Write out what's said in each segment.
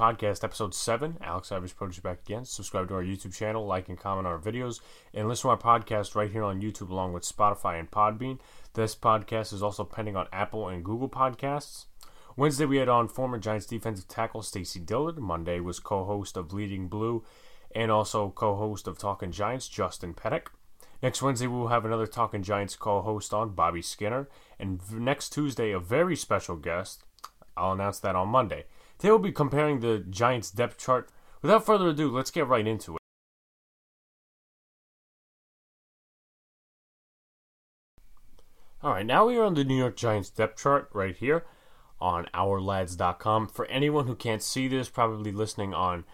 Podcast, Episode 7. Alex Savage Produce back again. Subscribe to our YouTube channel, like and comment on our videos, and listen to our podcast right here on YouTube along with Spotify and Podbean. This podcast is also pending on Apple and Google Podcasts. Wednesday, we had on former Giants defensive tackle Stacy Dillard. Monday was co host of Bleeding Blue and also co host of Talking Giants, Justin Pettick. Next Wednesday, we will have another Talking Giants co host on, Bobby Skinner. And next Tuesday, a very special guest. I'll announce that on Monday. Today, we'll be comparing the Giants depth chart. Without further ado, let's get right into it. All right, now we are on the New York Giants depth chart right here on ourlads.com. For anyone who can't see this, probably listening on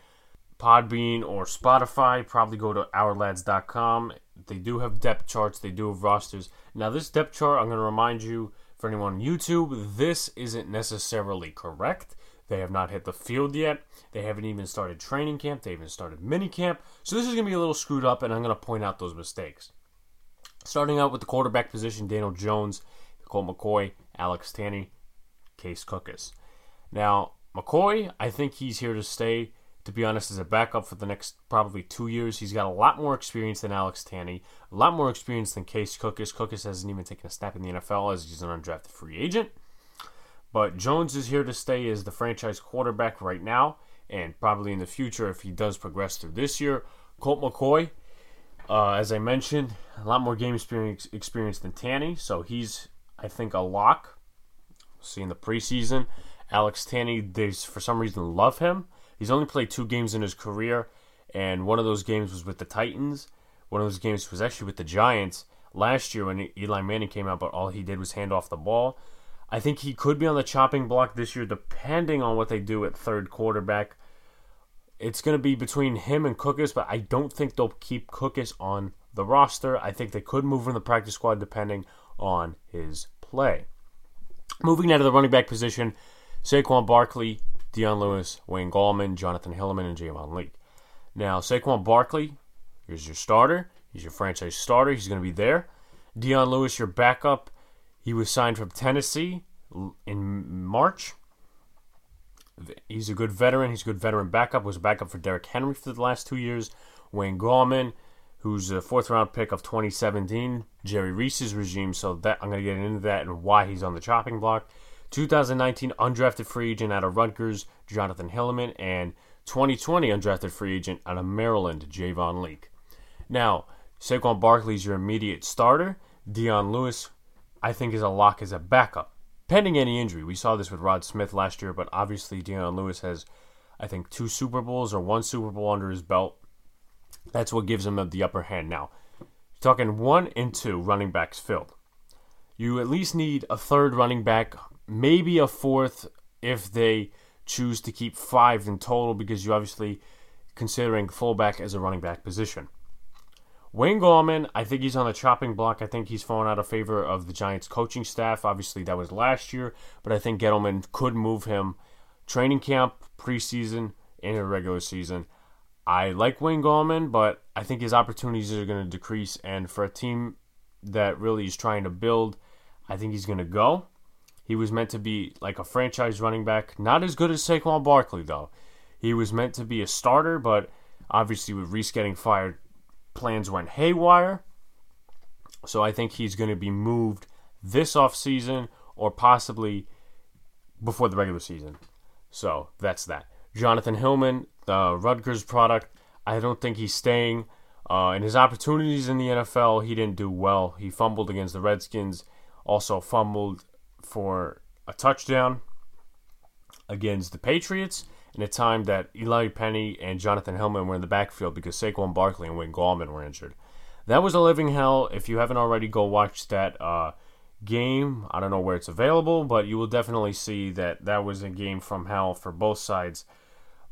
Podbean or Spotify, probably go to ourlads.com. They do have depth charts, they do have rosters. Now, this depth chart, I'm going to remind you for anyone on YouTube, this isn't necessarily correct. They have not hit the field yet. They haven't even started training camp. They haven't started mini camp. So this is going to be a little screwed up, and I'm going to point out those mistakes. Starting out with the quarterback position, Daniel Jones, Colt McCoy, Alex Tanney, Case Cookus. Now, McCoy, I think he's here to stay. To be honest, as a backup for the next probably two years, he's got a lot more experience than Alex Tanney, a lot more experience than Case Cookus. Cookus hasn't even taken a snap in the NFL as he's an undrafted free agent. But Jones is here to stay as the franchise quarterback right now, and probably in the future if he does progress through this year. Colt McCoy, uh, as I mentioned, a lot more game experience, experience than Tanney, so he's, I think, a lock. See in the preseason. Alex Tanney, they for some reason love him. He's only played two games in his career, and one of those games was with the Titans. One of those games was actually with the Giants last year when Eli Manning came out, but all he did was hand off the ball. I think he could be on the chopping block this year, depending on what they do at third quarterback. It's going to be between him and Cookus, but I don't think they'll keep Cookus on the roster. I think they could move him in the practice squad depending on his play. Moving now to the running back position, Saquon Barkley, Dion Lewis, Wayne Gallman, Jonathan Hilliman, and Javon Leake. Now, Saquon Barkley, here's your starter. He's your franchise starter. He's going to be there. Dion Lewis, your backup. He was signed from Tennessee in March. He's a good veteran. He's a good veteran backup. Was a backup for Derrick Henry for the last two years. Wayne Gallman, who's a fourth round pick of 2017, Jerry Reese's regime. So that I'm going to get into that and why he's on the chopping block. 2019 undrafted free agent out of Rutgers, Jonathan Hilliman, and 2020 undrafted free agent out of Maryland, Javon Leake. Now, Saquon Barkley's your immediate starter. Dion Lewis, I think, is a lock as a backup, pending any injury. We saw this with Rod Smith last year, but obviously Dion Lewis has, I think, two Super Bowls or one Super Bowl under his belt. That's what gives him the upper hand. Now, talking one and two running backs filled. You at least need a third running back maybe a fourth if they choose to keep five in total because you obviously considering fullback as a running back position. Wayne Gallman, I think he's on the chopping block. I think he's fallen out of favor of the Giants coaching staff. Obviously, that was last year, but I think Gettleman could move him training camp, preseason, and a regular season. I like Wayne Gallman, but I think his opportunities are going to decrease. And for a team that really is trying to build, I think he's going to go. He was meant to be like a franchise running back. Not as good as Saquon Barkley, though. He was meant to be a starter, but obviously with Reese getting fired, plans went haywire. So I think he's going to be moved this offseason or possibly before the regular season. So that's that. Jonathan Hilliman, the Rutgers product, I don't think he's staying. Uh, in his opportunities in the NFL, he didn't do well. He fumbled against the Redskins, also fumbled for a touchdown against the Patriots in a time that Eli Penny and Jonathan Hilliman were in the backfield because Saquon Barkley and Wayne Gallman were injured. That was a living hell. If you haven't already, go watch that uh, game. I don't know where it's available, but you will definitely see that that was a game from hell for both sides.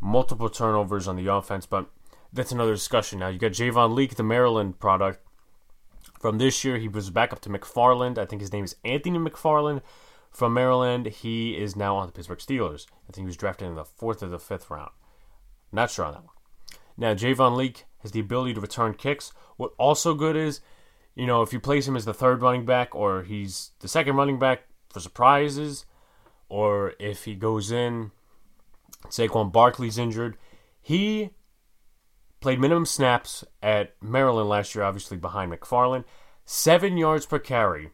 Multiple turnovers on the offense, but that's another discussion. Now you got Javon Leake, the Maryland product. From this year, he was back up to McFarland. I think his name is Anthony McFarland from Maryland. He is now on the Pittsburgh Steelers. I think he was drafted in the fourth or the fifth round. Not sure on that one. Now, Javon Leake has the ability to return kicks. What also good is, you know, if you place him as the third running back or he's the second running back for surprises, or if he goes in Saquon Barkley's injured. He played minimum snaps at Maryland last year, obviously behind McFarland. Seven yards per carry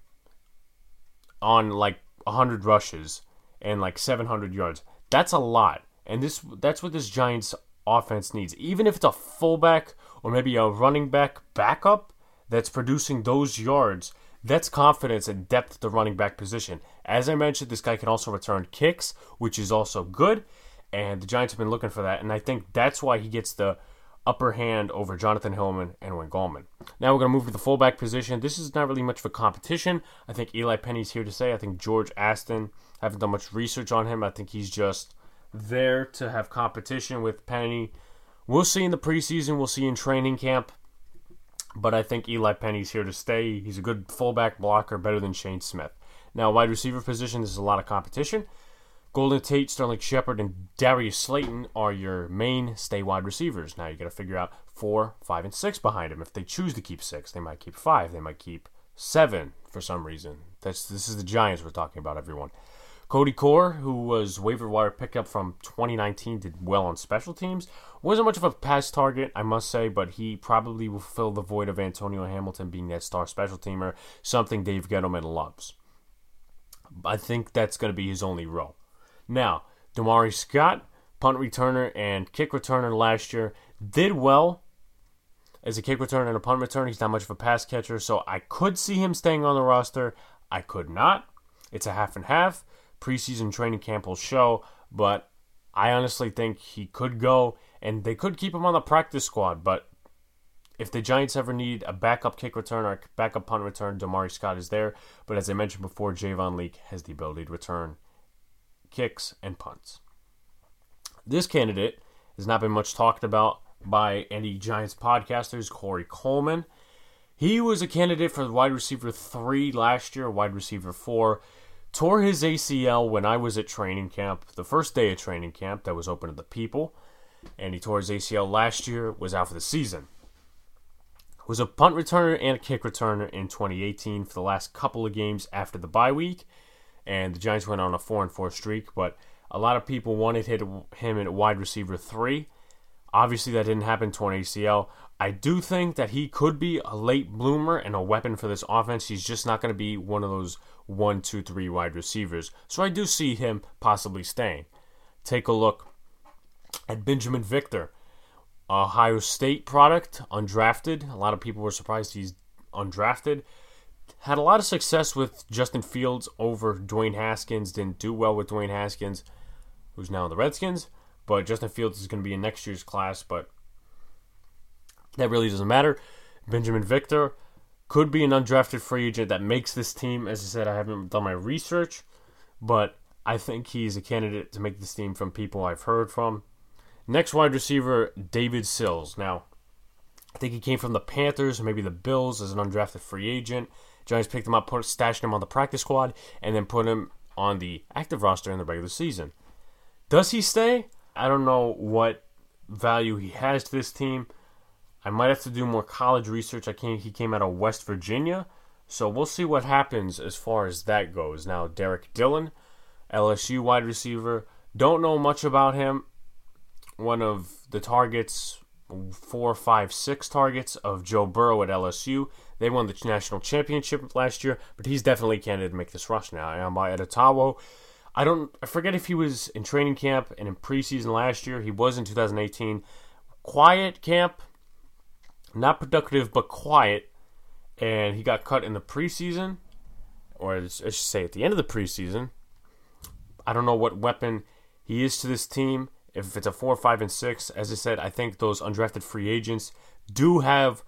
on like 100 rushes and like 700 yards. That's a lot. And this that's what this Giants offense needs. Even if it's a fullback or maybe a running back backup that's producing those yards, that's confidence and depth at the running back position. As I mentioned, this guy can also return kicks, which is also good. And the Giants have been looking for that. And I think that's why he gets the upper hand over Jonathan Hilliman and Wayne Gallman. Now we're going to move to the fullback position. This is not really much of a competition. I think Eli Penny's here to say. I think George Aston, haven't done much research on him. I think he's just there to have competition with Penny. We'll see in the preseason. We'll see in training camp. But I think Eli Penny's here to stay. He's a good fullback blocker, better than Shane Smith. Now, wide receiver position, there's a lot of competition. Golden Tate, Sterling Shepard, and Darius Slayton are your main wide receivers. Now you got to figure out four, five, and six behind them. If they choose to keep six, they might keep five. They might keep seven for some reason. That's this is the Giants we're talking about, everyone. Cody Core, who was waiver wire pickup from 2019, did well on special teams. Wasn't much of a pass target, I must say, but he probably will fill the void of Antonio Hamilton being that star special teamer, something Dave Gettleman loves. I think that's going to be his only role. Now, Damari Scott, punt returner and kick returner last year, did well as a kick returner and a punt returner. He's not much of a pass catcher, so I could see him staying on the roster. I could not. It's a half and half. Preseason training camp will show, but I honestly think he could go, and they could keep him on the practice squad. But if the Giants ever need a backup kick return or backup punt return, Damari Scott is there. But as I mentioned before, Javon Leake has the ability to return kicks, and punts. This candidate has not been much talked about by any Giants podcasters. Corey Coleman. He was a candidate for wide receiver three last year, wide receiver four. Tore his ACL when I was at training camp, the first day of training camp that was open to the people. And he tore his ACL last year, was out for the season. Was a punt returner and a kick returner in 2018 for the last couple of games after the bye week and the Giants went on a four and four streak. But a lot of people wanted him at wide receiver three. Obviously, that didn't happen. Torn ACL. I do think that he could be a late bloomer and a weapon for this offense. He's just not going to be one of those one, two, three wide receivers. So I do see him possibly staying. Take a look at Binjimen Victor, Ohio State product, undrafted. A lot of people were surprised he's undrafted had a lot of success with Justin Fields over Dwayne Haskins. Didn't do well with Dwayne Haskins, who's now in the Redskins. But Justin Fields is going to be in next year's class, but that really doesn't matter. Binjimen Victor could be an undrafted free agent that makes this team. As I said, I haven't done my research, but I think he's a candidate to make this team from people I've heard from. Next wide receiver, David Sills. Now, I think he came from the Panthers maybe the Bills as an undrafted free agent. Giants picked him up, put stashed him on the practice squad, and then put him on the active roster in the regular season. Does he stay? I don't know what value he has to this team. I might have to do more college research. I came, he came out of West Virginia, so we'll see what happens as far as that goes. Now, Derrick Dillon, LSU wide receiver, don't know much about him. One of the targets, four, five, six targets of Joe Burrow at LSU. They won the national championship last year, but he's definitely a candidate to make this rush now. Amba Etta-Tawo, I don't I forget if he was in training camp and in preseason last year. He was in 2018. Quiet camp, not productive but quiet, and he got cut in the preseason, or I should say at the end of the preseason. I don't know what weapon he is to this team. If it's a four, five, and six, as I said, I think those undrafted free agents do have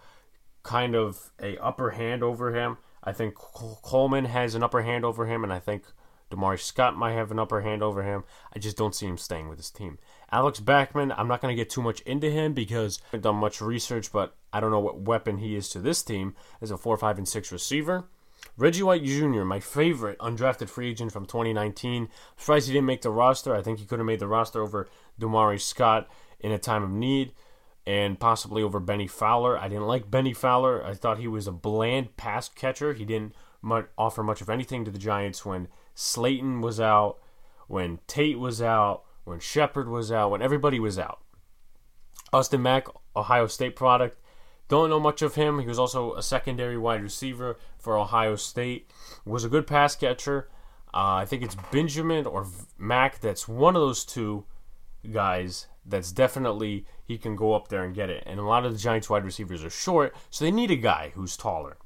kind of a upper hand over him. I think Coleman has an upper hand over him, and I think Damari Scott might have an upper hand over him. I just don't see him staying with his team. Alex Bachman, I'm not going to get too much into him because I haven't done much research, but I don't know what weapon he is to this team as a 4, 5, and 6 receiver. Reggie White Jr., my favorite undrafted free agent from 2019. Surprised he didn't make the roster. I think he could have made the roster over Damari Scott in a time of need and possibly over Bennie Fowler. I didn't like Bennie Fowler. I thought he was a bland pass catcher. He didn't much, offer much of anything to the Giants when Slayton was out, when Tate was out, when Shepard was out, when everybody was out. Austin Mack, Ohio State product. Don't know much of him. He was also a secondary wide receiver for Ohio State. Was a good pass catcher. Uh, I think it's Benjamin or Mack that's one of those two guys that's definitely he can go up there and get it. And a lot of the Giants wide receivers are short, so they need a guy who's taller.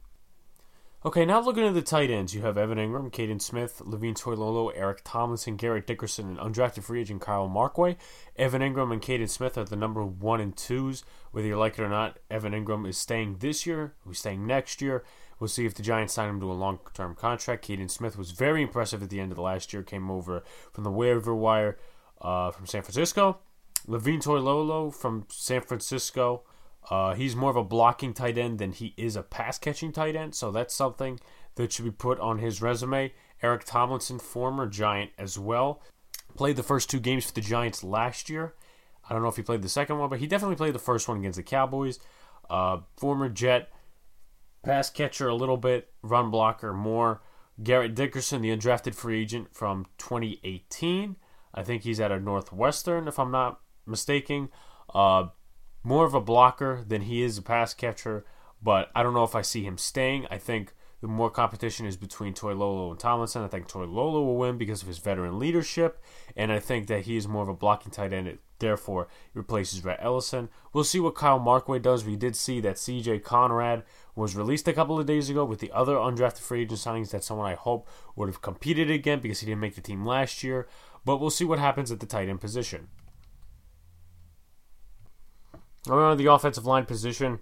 Okay, now looking at the tight ends, you have Evan Engram, Kaden Smith, Levine Toilolo, Eric Tomlinson, Garrett Dickerson, and undrafted free agent Kyle Markway. Evan Engram and Kaden Smith are the number one and twos. Whether you like it or not, Evan Engram is staying this year. He's staying next year. We'll see if the Giants sign him to a long term contract. Kaden Smith was very impressive at the end of the last year, came over from the waiver wire uh, from San Francisco. Levine Toilolo from San Francisco. Uh, he's more of a blocking tight end than he is a pass catching tight end, so that's something that should be put on his resume. Eric Tomlinson, former Giant as well, played the first two games for the Giants last year. I don't know if he played the second one, but he definitely played the first one against the Cowboys. Uh, former Jet, pass catcher a little bit, run blocker more. Garrett Dickerson, the undrafted free agent from 2018. I think he's at a Northwestern, if I'm not mistaken. Uh, more of a blocker than he is a pass catcher, but I don't know if I see him staying. I think the more competition is between Toilolo and Tomlinson. I think Toilolo will win because of his veteran leadership, and I think that he is more of a blocking tight end. It Therefore, he replaces Rhett Ellison. We'll see what Kyle Markway does. We did see that CJ Conrad was released a couple of days ago with the other undrafted free agent signings. That's someone I hope would have competed again because he didn't make the team last year. But we'll see what happens at the tight end position. Around the offensive line position,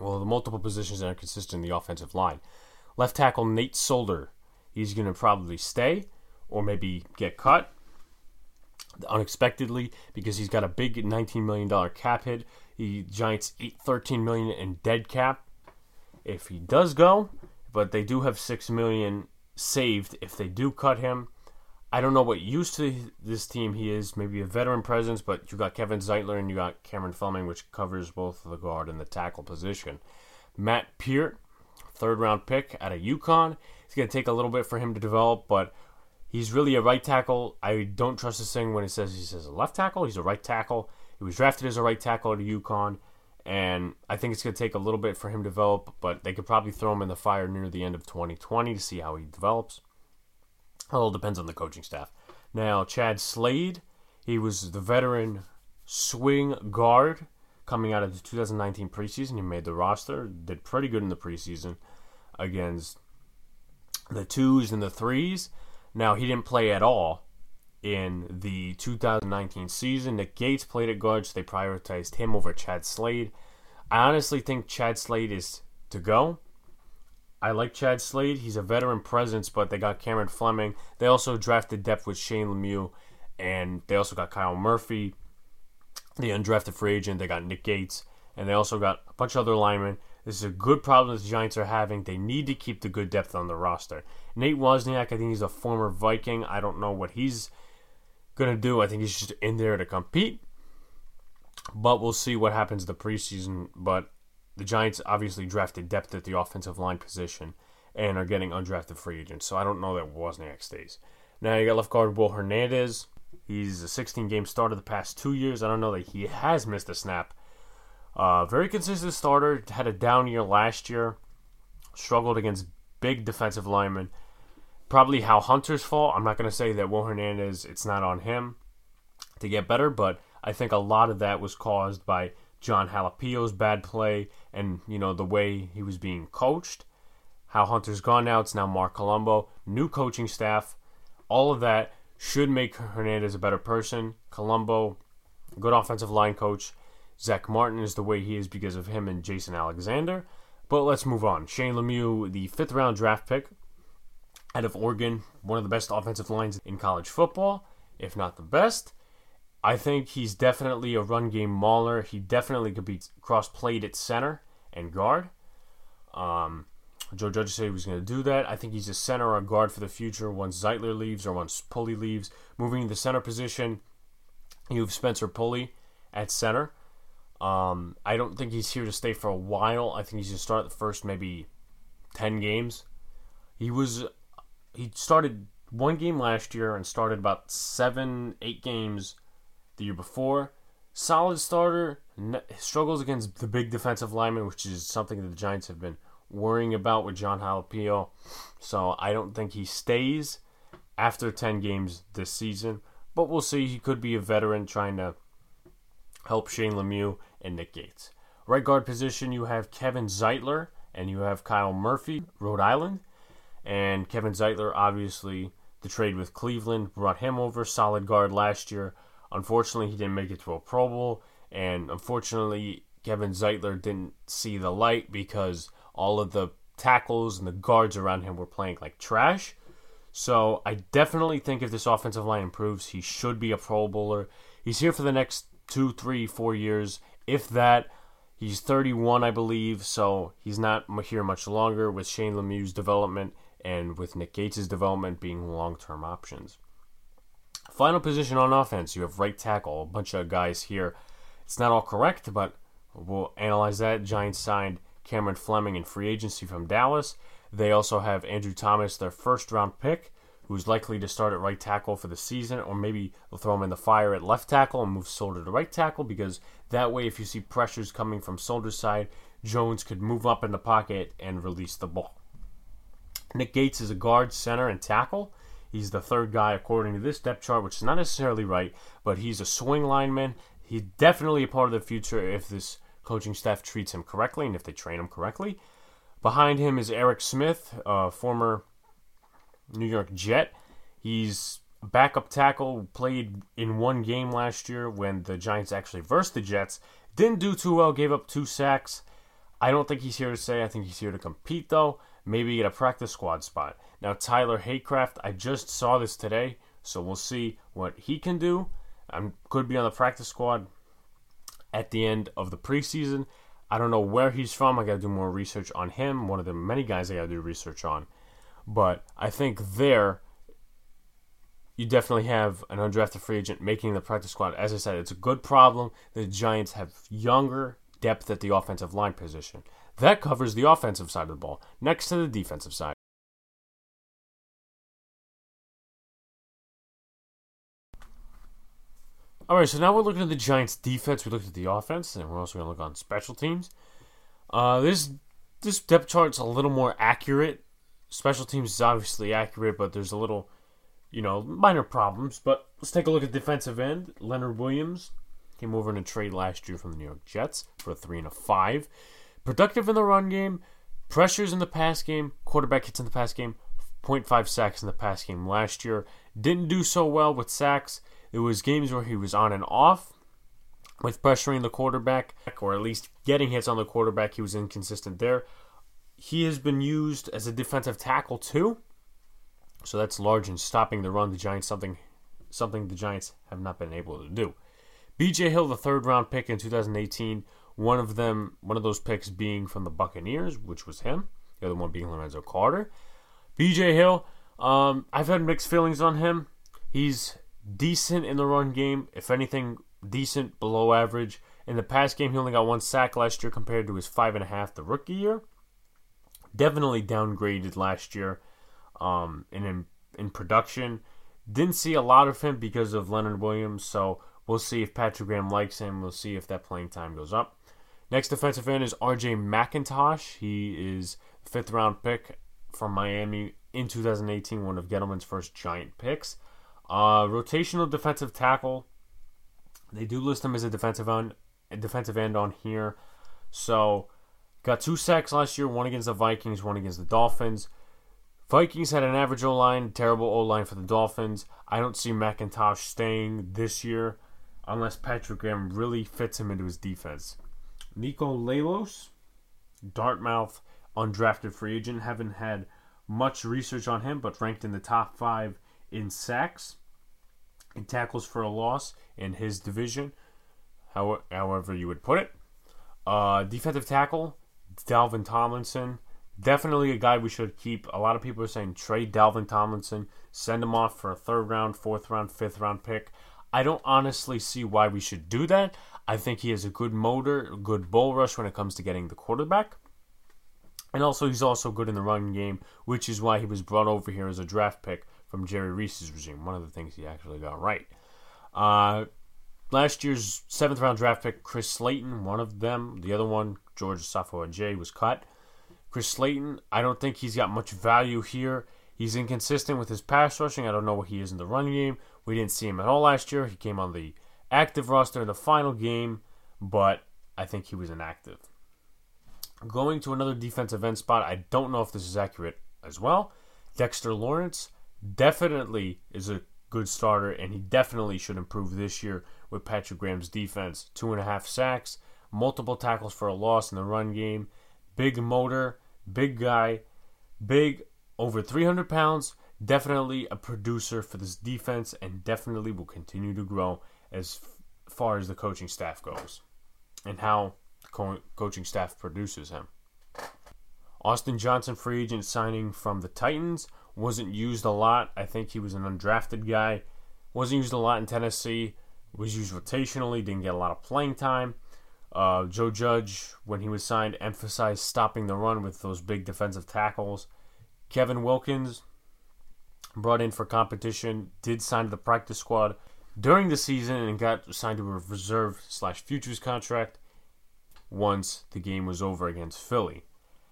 well, the multiple positions that are consistent in the offensive line. Left tackle Nate Solder, he's going to probably stay or maybe get cut unexpectedly because he's got a big $19 million cap hit. He Giants 8 13 million in dead cap if he does go, but they do have 6 million saved if they do cut him. I don't know what used to this team he is. Maybe a veteran presence, but you got Kevin Zeitler and you got Cameron Fleming, which covers both the guard and the tackle position. Matt Peart, third round pick out of UConn. It's going to take a little bit for him to develop, but he's really a right tackle. I don't trust this thing when it says he says a left tackle. He's a right tackle. He was drafted as a right tackle at UConn, and I think it's going to take a little bit for him to develop, but they could probably throw him in the fire near the end of 2020 to see how he develops. All depends on the coaching staff. Now, Chad Slade, he was the veteran swing guard coming out of the 2019 preseason. He made the roster, did pretty good in the preseason against the twos and the threes. Now, he didn't play at all in the 2019 season. Nick Gates played at guard, so they prioritized him over Chad Slade. I honestly think Chad Slade is to go. I like Chad Slade. He's a veteran presence, but they got Cameron Fleming. They also drafted depth with Shane Lemieux, and they also got Kyle Murphy, the undrafted free agent. They got Nick Gates, and they also got a bunch of other linemen. This is a good problem the Giants are having. They need to keep the good depth on the roster. Nate Wozniak, I think he's a former Viking. I don't know what he's going to do. I think he's just in there to compete. But we'll see what happens the preseason. But the Giants obviously drafted depth at the offensive line position and are getting undrafted free agents. So I don't know that Wozniak stays. Now you got left guard Will Hernandez. He's a 16 game starter the past two years. I don't know that he has missed a snap. Uh, very consistent starter. Had a down year last year. Struggled against big defensive linemen. Probably how Hunter's fault. I'm not going to say that Will Hernandez, it's not on him to get better, but I think a lot of that was caused by Jon Halapio's bad play and you know the way he was being coached. Hal Hunter's gone now, it's now Marc Colombo, new coaching staff. All of that should make Hernandez a better person. Colombo, good offensive line coach. Zack Martin is the way he is because of him and Jason Alexander. But let's move on. Shane Lemieux, the fifth round draft pick out of Oregon, one of the best offensive lines in college football, if not the best. I think he's definitely a run game mauler. He definitely could be cross played at center and guard. Um, Joe Judge said he was going to do that. I think he's a center or a guard for the future once Zeitler leaves or once Pulley leaves. Moving the center position, you have Spencer Pulley at center. Um, I don't think he's here to stay for a while. I think he's going to start the first maybe 10 games. He was he started one game last year and started about seven, eight games the year before. Solid starter, struggles against the big defensive lineman, which is something that the Giants have been worrying about with Jon Halapio. So I don't think he stays after 10 games this season. But we'll see. He could be a veteran trying to help Shane Lemieux and Nick Gates. Right guard position, you have Kevin Zeitler and you have Kyle Murphy, Rhode Island. And Kevin Zeitler, obviously, the trade with Cleveland brought him over. Solid guard last year. Unfortunately, he didn't make it to a Pro Bowl. And unfortunately, Kevin Zeitler didn't see the light because all of the tackles and the guards around him were playing like trash. So I definitely think if this offensive line improves, he should be a Pro Bowler. He's here for the next two, three, four years, if that. He's 31, I believe, so he's not here much longer with Shane Lemieux's development and with Nick Gates' development being long term options. Final position on offense, you have right tackle, a bunch of guys here. It's not all correct, but we'll analyze that. Giants signed Cameron Fleming in free agency from Dallas. They also have Andrew Thomas, their first round pick, who's likely to start at right tackle for the season, or maybe they'll throw him in the fire at left tackle and move Solder to right tackle because that way, if you see pressures coming from Solder's side, Jones could move up in the pocket and release the ball. Nick Gates is a guard, center, and tackle. He's the third guy according to this depth chart, which is not necessarily right, but he's a swing lineman. He's definitely a part of the future if this coaching staff treats him correctly and if they train him correctly. Behind him is Eric Smith, a former New York Jet. He's backup tackle, played in one game last year when the Giants actually versed the Jets. Didn't do too well, gave up two sacks. I don't think he's here to say. I think he's here to compete, though. Maybe get a practice squad spot. Now, Tyler Haycraft, I just saw this today, so we'll see what he can do. I could be on the practice squad at the end of the preseason. I don't know where he's from. I got to do more research on him. One of the many guys I got to do research on. But I think there, you definitely have an undrafted free agent making the practice squad. As I said, it's a good problem. The Giants have younger depth at the offensive line position. That covers the offensive side of the ball, next to the defensive side. All right, so now we're looking at the Giants' defense. We looked at the offense, and we're also going to look on special teams. Uh, this this depth chart's a little more accurate. Special teams is obviously accurate, but there's a little, you know, minor problems. But let's take a look at defensive end. Leonard Williams came over in a trade last year from the New York Jets for a three and a five. Productive in the run game, pressures in the pass game, quarterback hits in the pass game, 0.5 sacks in the pass game last year. Didn't do so well with sacks. It was games where he was on and off with pressuring the quarterback, or at least getting hits on the quarterback. He was inconsistent there. He has been used as a defensive tackle too, so that's large in stopping the run. The Giants something something the Giants have not been able to do. B.J. Hill, the third round pick in 2018, one of them, one of those picks being from the Buccaneers, which was him. The other one being Lorenzo Carter. B.J. Hill, um, I've had mixed feelings on him. He's decent in the run game. If anything, decent below average. In the past game, he only got one sack last year compared to his five and a half the rookie year. Definitely downgraded last year um, in in production. Didn't see a lot of him because of Leonard Williams, so we'll see if Patrick Graham likes him. We'll see if that playing time goes up. Next defensive end is R.J. McIntosh. He is fifth round pick from Miami in 2018, one of Gettleman's first giant picks. Uh, rotational defensive tackle. They do list him as a defensive end, a defensive end on here. So, got two sacks last year, one against the Vikings, one against the Dolphins. Vikings had an average O line, terrible O line for the Dolphins. I don't see McIntosh staying this year unless Patrick Graham really fits him into his defense. Nico Lalos, Dartmouth, undrafted free agent. Haven't had much research on him, but ranked in the top five in sacks and tackles for a loss in his division, how, however you would put it. Uh, defensive tackle, Dalvin Tomlinson. Definitely a guy we should keep. A lot of people are saying trade Dalvin Tomlinson, send him off for a third round, fourth round, fifth round pick. I don't honestly see why we should do that. I think he has a good motor, good bull rush when it comes to getting the quarterback. And also, he's also good in the run game, which is why he was brought over here as a draft pick from Jerry Reese's regime. One of the things he actually got right. Uh, last year's seventh round draft pick, Chris Slayton, one of them. The other one, George Asafo-Adjei, was cut. Chris Slayton, I don't think he's got much value here. He's inconsistent with his pass rushing. I don't know what he is in the run game. We didn't see him at all last year. He came on the active roster in the final game, but I think he was inactive. Going to another defensive end spot, I don't know if this is accurate as well. Dexter Lawrence definitely is a good starter, and he definitely should improve this year with Patrick Graham's defense. Two and a half sacks, multiple tackles for a loss in the run game, big motor, big guy, big over 300 pounds. Definitely a producer for this defense, and definitely will continue to grow as far as the coaching staff goes and how co- coaching staff produces him. Austin Johnson, free agent signing from the Titans, wasn't used a lot. I think he was an undrafted guy. Wasn't used a lot in Tennessee. Was used rotationally. Didn't get a lot of playing time. Uh, Joe Judge, when he was signed, emphasized stopping the run with those big defensive tackles. Kevin Wilkins, brought in for competition, did sign to the practice squad during the season and got signed to a reserve slash futures contract once the game was over against Philly.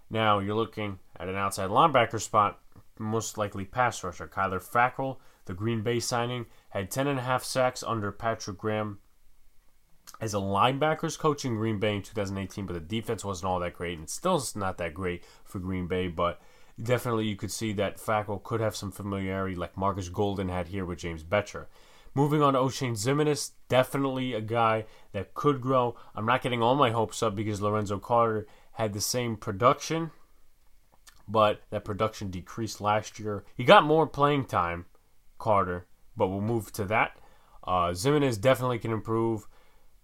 Now you're looking at an outside linebacker spot, most likely pass rusher. Kyler Fackrell, the Green Bay signing, had 10.5 sacks under Patrick Graham as a linebackers coach in Green Bay in 2018, but the defense wasn't all that great, and it's still not that great for Green Bay, but definitely you could see that Fackrell could have some familiarity like Marcus Golden had here with James Bettcher. Moving on to Oshane Ximines, definitely a guy that could grow. I'm not getting all my hopes up because Lorenzo Carter had the same production, but that production decreased last year. He got more playing time, Carter, but we'll move to that. Uh, Ximines definitely can improve.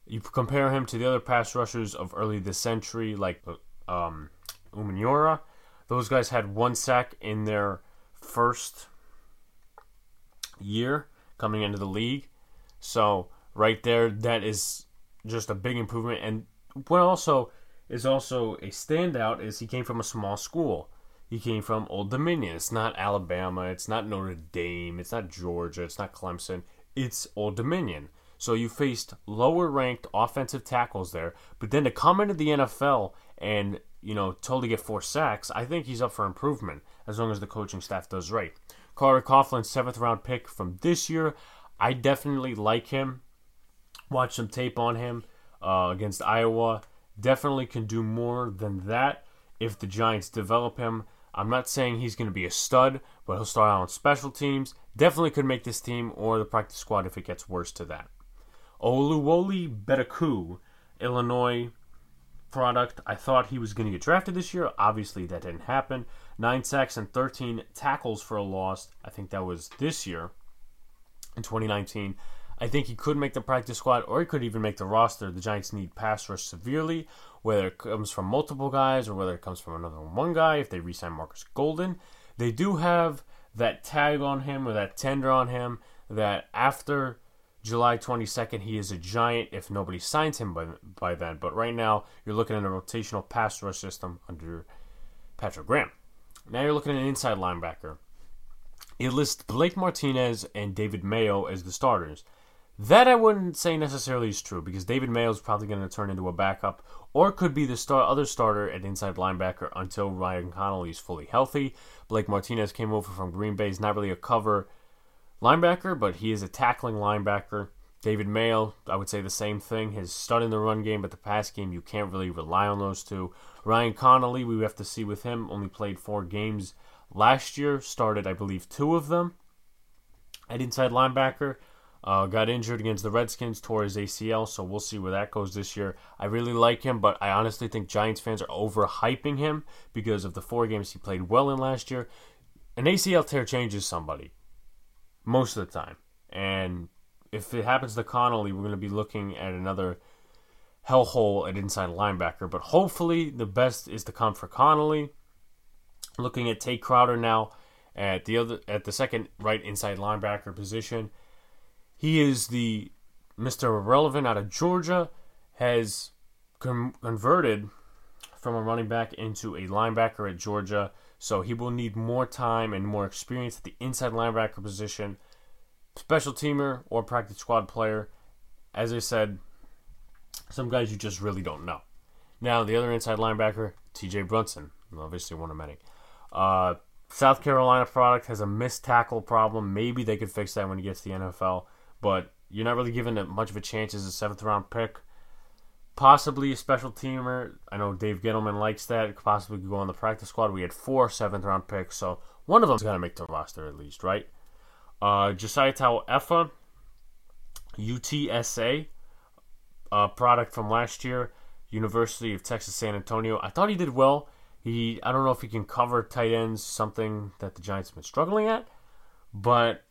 You compare him to the other pass rushers of early this century, like um, Umenyiora. Those guys had one sack in their first year coming into the league. So right there, that is just a big improvement. And what also is also a standout is he came from a small school. He came from Old Dominion. It's not Alabama. It's not Notre Dame. It's not Georgia. It's not Clemson. It's Old Dominion. So you faced lower ranked offensive tackles there, but then to come into the NFL and you know totally get four sacks, I think he's up for improvement as long as the coaching staff does right. Carter Coughlin, seventh round pick from this year. I definitely like him. Watch some tape on him uh, against Iowa. Definitely can do more than that if the Giants develop him. I'm not saying he's going to be a stud, but he'll start out on special teams. Definitely could make this team or the practice squad if it gets worse to that. Oluwole Betiku, Illinois product. I thought he was going to get drafted this year. Obviously, that didn't happen. Nine sacks and 13 tackles for a loss. I think that was this year in 2019. I think he could make the practice squad or he could even make the roster. The Giants need pass rush severely, whether it comes from multiple guys or whether it comes from another one guy if they resign Marcus Golden. They do have that tag on him or that tender on him that after July 22nd, he is a giant if nobody signs him by, by then. But right now, you're looking at a rotational pass rush system under Patrick Graham. Now you're looking at an inside linebacker. It lists Blake Martinez and David Mayo as the starters. That I wouldn't say necessarily is true because David Mayo is probably going to turn into a backup or could be the star- other starter at inside linebacker until Ryan Connelly is fully healthy. Blake Martinez came over from Green Bay. He's not really a cover linebacker, but he is a tackling linebacker. David Mayo, I would say the same thing. His stud in the run game, but the pass game, you can't really rely on those two. Ryan Connelly, we have to see with him, only played four games last year, started, I believe, two of them at inside linebacker. Uh, got injured against the Redskins, tore his ACL, so we'll see where that goes this year. I really like him, but I honestly think Giants fans are overhyping him because of the four games he played well in last year. An ACL tear changes somebody most of the time. And if it happens to Connelly, we're going to be looking at another hellhole at inside linebacker. But hopefully, the best is to come for Connelly. Looking at Tae Crowder now at the other at the second right inside linebacker position. He is the Mr. Irrelevant out of Georgia. Has converted from a running back into a linebacker at Georgia, so he will need more time and more experience at the inside linebacker position. Special teamer or practice squad player. As I said, some guys you just really don't know. Now, the other inside linebacker, TJ Brunson, obviously one of many. Uh, South Carolina product has a missed tackle problem. Maybe they could fix that when he gets to the NFL, but you're not really given much of a chance as a seventh round pick. Possibly a special teamer. I know Dave Gettleman likes that. Could possibly go on the practice squad. We had four seventh round picks, so one of them's got to make the roster at least, right? Uh, Josiah Tauaefa, UTSA, uh, product from last year, University of Texas San Antonio. I thought he did well. He, I don't know if he can cover tight ends, something that the Giants have been struggling at, but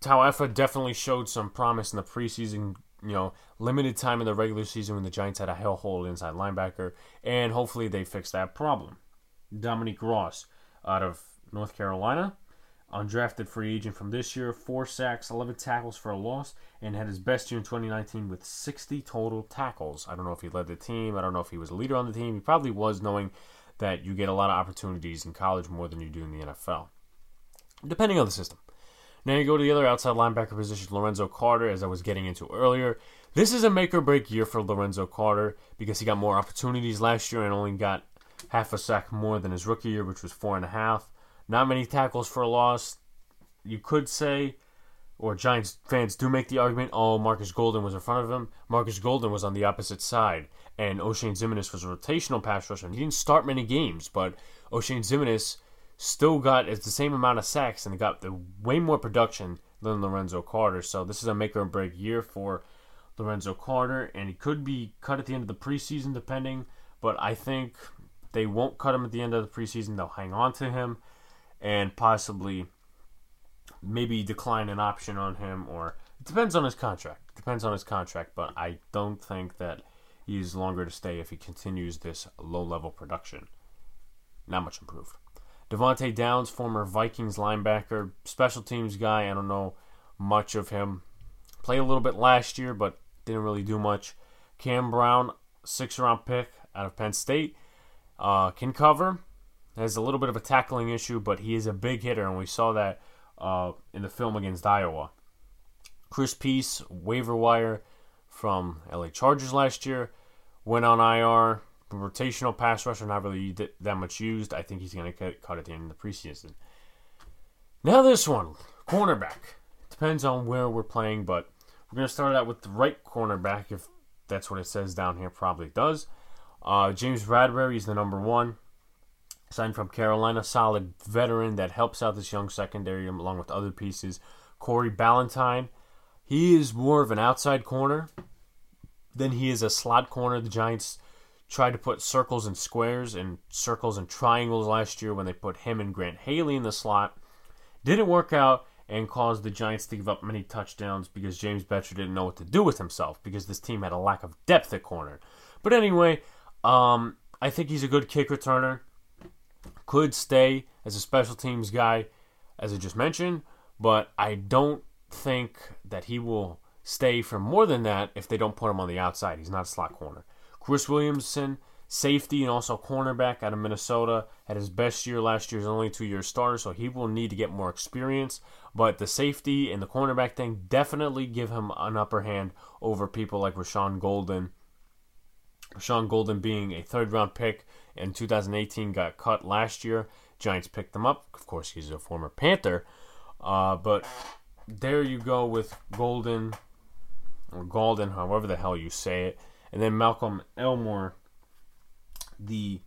Tauaefa definitely showed some promise in the preseason. You know, limited time in the regular season when the Giants had a hellhole inside linebacker, and hopefully they fix that problem. Dominique Ross out of North Carolina, undrafted free agent from this year, four sacks, 11 tackles for a loss, and had his best year in 2019 with 60 total tackles. I don't know if he led the team. I don't know if he was a leader on the team. He probably was, knowing that you get a lot of opportunities in college more than you do in the NFL, depending on the system. Now you go to the other outside linebacker position, Lorenzo Carter, as I was getting into earlier. This is a make or break year for Lorenzo Carter because he got more opportunities last year and only got half a sack more than his rookie year, which was four and a half. Not many tackles for a loss. You could say, or Giants fans do make the argument, oh, Marcus Golden was in front of him. Marcus Golden was on the opposite side, and Oshane Ximines was a rotational pass rusher. He didn't start many games, but Oshane Ximines still got the same amount of sacks and got the way more production than Lorenzo Carter. So this is a make or break year for Lorenzo Carter, and he could be cut at the end of the preseason, depending. But I think they won't cut him at the end of the preseason. They'll hang on to him and possibly maybe decline an option on him, or it depends on his contract. It depends on his contract, but I don't think that he's longer to stay if he continues this low level production. Not much improved. Devante Downs, former Vikings linebacker, special teams guy. I don't know much of him. Played a little bit last year, but didn't really do much. Cam Brown, six round pick out of Penn State, uh, can cover. Has a little bit of a tackling issue, but he is a big hitter, and we saw that uh, in the film against Iowa. Chris Peace, waiver wire from LA Chargers last year, went on IR rotational pass rusher, not really that much used. I think he's going to get cut at the end of the preseason. Now this one, cornerback. Depends on where we're playing, but we're going to start out with the right cornerback, if that's what it says down here. Probably does. Uh, James Bradberry is the number one. Signed from Carolina, solid veteran that helps out this young secondary along with other pieces. Corey Ballentine, he is more of an outside corner than he is a slot corner. The Giants tried to put circles and squares and circles and triangles last year when they put him and Grant Haley in the slot. Didn't work out and caused the Giants to give up many touchdowns because James Bettcher didn't know what to do with himself because this team had a lack of depth at corner. But anyway, um, I think he's a good kick returner. Could stay as a special teams guy, as I just mentioned, but I don't think that he will stay for more than that if they don't put him on the outside. He's not a slot corner. Chris Williamson, safety and also cornerback out of Minnesota, had his best year last year. He's only two year starter, so he will need to get more experience. But the safety and the cornerback thing definitely give him an upper hand over people like Rashaan Gaulden. Rashaan Gaulden being a third round pick in 2018 got cut last year. Giants picked him up. Of course, he's a former Panther. Uh, but there you go with Golden or Golden, however the hell you say it. And then Malcolm Elmore, the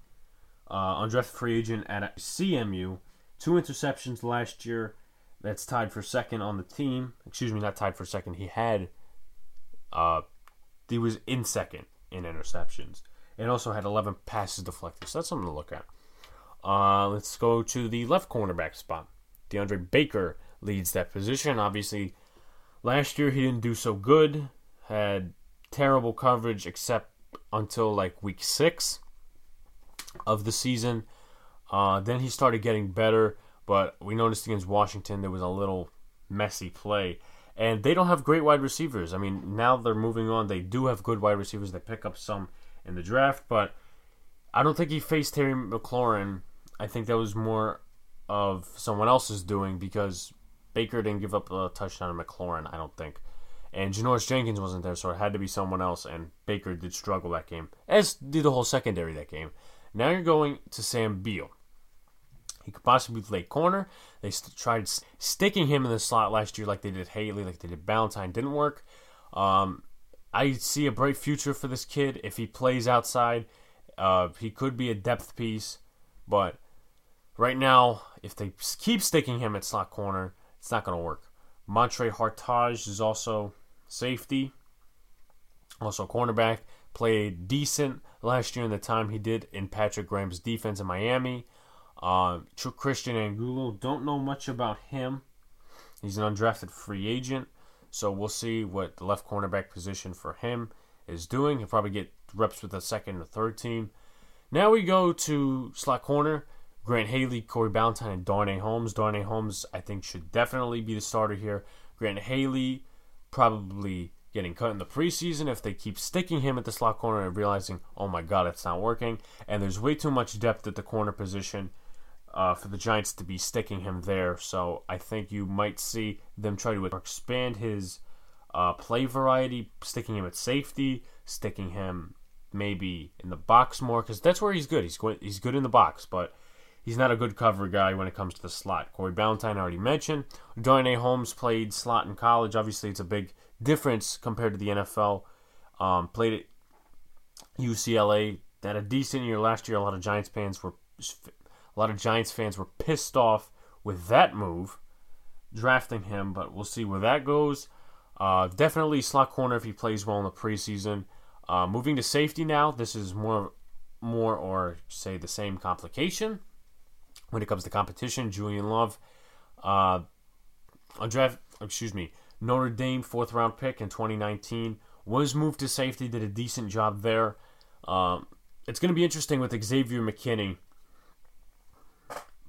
uh, undrafted free agent at CMU, two interceptions last year. That's tied for second on the team. Excuse me, not tied for second. He had, uh, he was in second in interceptions, and also had 11 passes deflected. So that's something to look at. Uh, let's go to the left cornerback spot. DeAndre Baker leads that position. Obviously, last year he didn't do so good. Had terrible coverage except until like week six of the season. Uh, then he started getting better, but we noticed against Washington there was a little messy play. And they don't have great wide receivers. I mean, now they're moving on. They do have good wide receivers. They pick up some in the draft, but I don't think he faced Terry McLaurin. I think that was more of someone else's doing because Baker didn't give up a touchdown to McLaurin, I don't think. And Janoris Jenkins wasn't there, so it had to be someone else, and Baker did struggle that game, as did the whole secondary that game. Now you're going to Sam Beal. He could possibly play corner. They st- tried sticking him in the slot last year like they did Haley, like they did Ballentine. Didn't work. Um, I see a bright future for this kid if he plays outside. Uh, he could be a depth piece, but right now, if they keep sticking him at slot corner, it's not going to work. Montre Hartage is also safety, also cornerback. Played decent last year in the time he did in Patrick Graham's defense in Miami. Uh, Christian Angulo, don't know much about him. He's an undrafted free agent, so we'll see what the left cornerback position for him is doing. He'll probably get reps with the second or third team. Now we go to slot corner. Grant Haley, Corey Ballentine, and Darnay Holmes. Darnay Holmes, I think, should definitely be the starter here. Grant Haley, probably getting cut in the preseason if they keep sticking him at the slot corner and realizing, oh my God, it's not working. And there's way too much depth at the corner position uh, for the Giants to be sticking him there. So I think you might see them try to expand his uh, play variety, sticking him at safety, sticking him maybe in the box more because that's where he's good. He's going, he's good in the box, but he's not a good cover guy when it comes to the slot. Corey Ballentine I already mentioned. Darnay Holmes played slot in college. Obviously, it's a big difference compared to the NFL. Um, played at UCLA. Had a decent year last year. A lot of Giants fans were a lot of Giants fans were pissed off with that move, drafting him. But we'll see where that goes. Uh, definitely slot corner if he plays well in the preseason. Uh, moving to safety now. This is more, more or say the same complication when it comes to competition. Julian Love, uh, a draft, excuse me, Notre Dame fourth round pick in 2019 was moved to safety. Did a decent job there. Um, it's going to be interesting with Xavier McKinney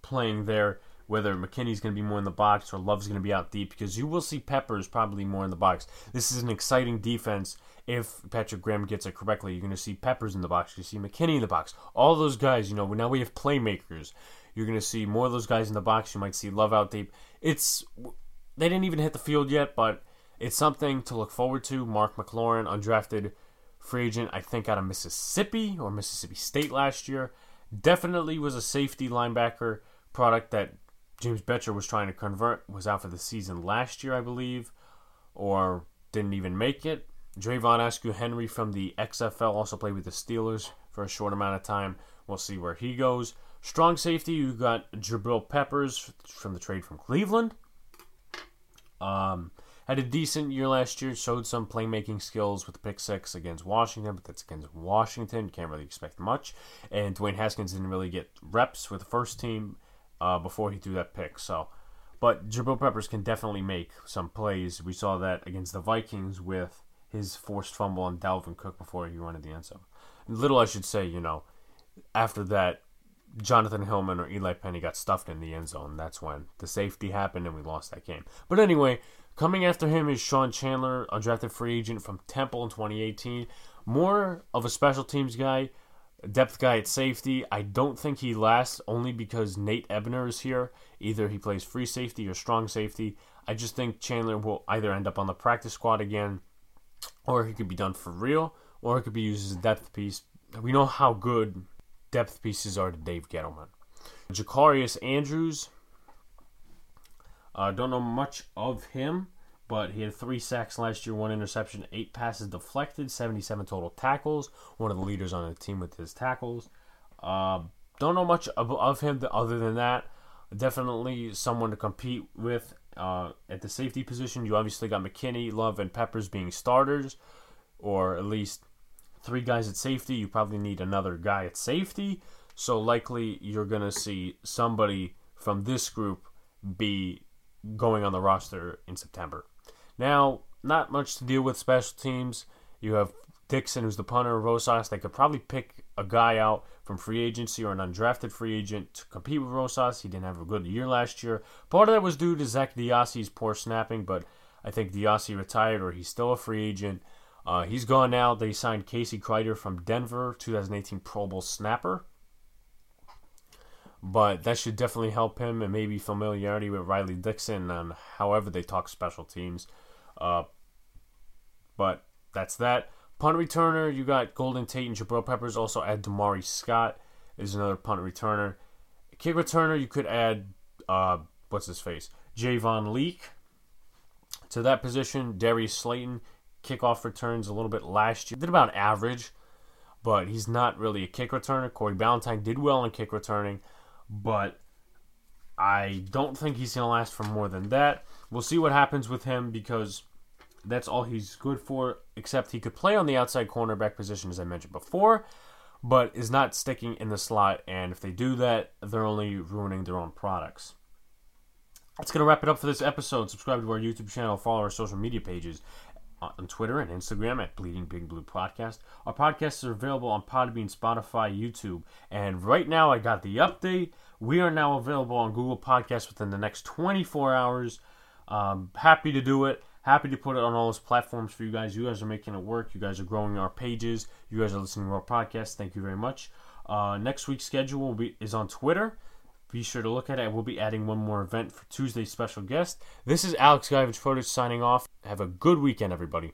playing there. Whether McKinney's going to be more in the box or Love's going to be out deep, because you will see Peppers probably more in the box. This is an exciting defense. If Patrick Graham gets it correctly, you're going to see Peppers in the box. You see McKinney in the box. All those guys, you know. Now we have playmakers. You're going to see more of those guys in the box. You might see Love out deep. It's they didn't even hit the field yet, but it's something to look forward to. Mark McLaurin, undrafted free agent, I think out of Mississippi or Mississippi State last year, definitely was a safety linebacker product that James Bettcher was trying to convert. Was out for the season last year, I believe, or didn't even make it. Dravon Askew Henry from the XFL also played with the Steelers for a short amount of time. We'll see where he goes. Strong safety, you got Jabril Peppers from the trade from Cleveland. Um, had a decent year last year, showed some playmaking skills with pick six against Washington, but that's against Washington. You Can't really expect much. And Dwayne Haskins didn't really get reps with the first team uh, before he threw that pick. So, but Jabril Peppers can definitely make some plays. We saw that against the Vikings with his forced fumble on Dalvin Cook before he went to the end zone. Little I should say, you know, after that, Jonathan Hilliman or Eli Penny got stuffed in the end zone. That's when the safety happened and we lost that game. But anyway, coming after him is Sean Chandler, a drafted free agent from Temple in 2018. More of a special teams guy, depth guy at safety. I don't think he lasts only because Nate Ebner is here. Either he plays free safety or strong safety. I just think Chandler will either end up on the practice squad again, or he could be done for real, or it could be used as a depth piece. We know how good depth pieces are to Dave Gettleman. Jacarius Andrews. Uh, don't know much of him, but he had three sacks last year, one interception, eight passes deflected, 77 total tackles. One of the leaders on the team with his tackles. Uh, don't know much of, of him other than that. Definitely someone to compete with uh, at the safety position. You obviously got McKinney, Love, and Peppers being starters, or at least three guys at safety, you probably need another guy at safety. So likely you're going to see somebody from this group be going on the roster in September. Now, not much to deal with special teams. You have Dixon, who's the punter, of Rosas. They could probably pick a guy out from free agency or an undrafted free agent to compete with Rosas. He didn't have a good year last year. Part of that was due to Zak DeOssie's poor snapping, but I think Diassi retired or he's still a free agent. Uh, he's gone now. They signed Casey Kreiter from Denver, 2018 Pro Bowl snapper. But that should definitely help him and maybe familiarity with Riley Dixon and however they talk special teams. Uh, but that's that. Punt returner, you got Golden Tate and Jabril Peppers. Also add Da'Mari Scott is another punt returner. Kick returner, you could add uh, what's his face, Javon Leake to that position. Darius Slayton kickoff returns a little bit last year. Did about average, but he's not really a kick returner. Corey Ballentine did well in kick returning, but I don't think he's going to last for more than that. We'll see what happens with him because that's all he's good for, except he could play on the outside cornerback position, as I mentioned before, but is not sticking in the slot. And if they do that, they're only ruining their own products. That's going to wrap it up for this episode. Subscribe to our YouTube channel, follow our social media pages on Twitter and Instagram at Bleeding Big Blue Podcast. Our podcasts are available on Podbean, Spotify, YouTube, and right now I got the update. We are now available on Google Podcasts within the next 24 hours. Um, happy to do it. Happy to put it on all those platforms for you guys. You guys are making it work. You guys are growing our pages. You guys are listening to our podcast. Thank you very much. Uh, next week's schedule be is on Twitter. Be sure to look at it. We'll be adding one more event for Tuesday's special guest. This is Alex Guyevich Photos signing off. Have a good weekend, everybody.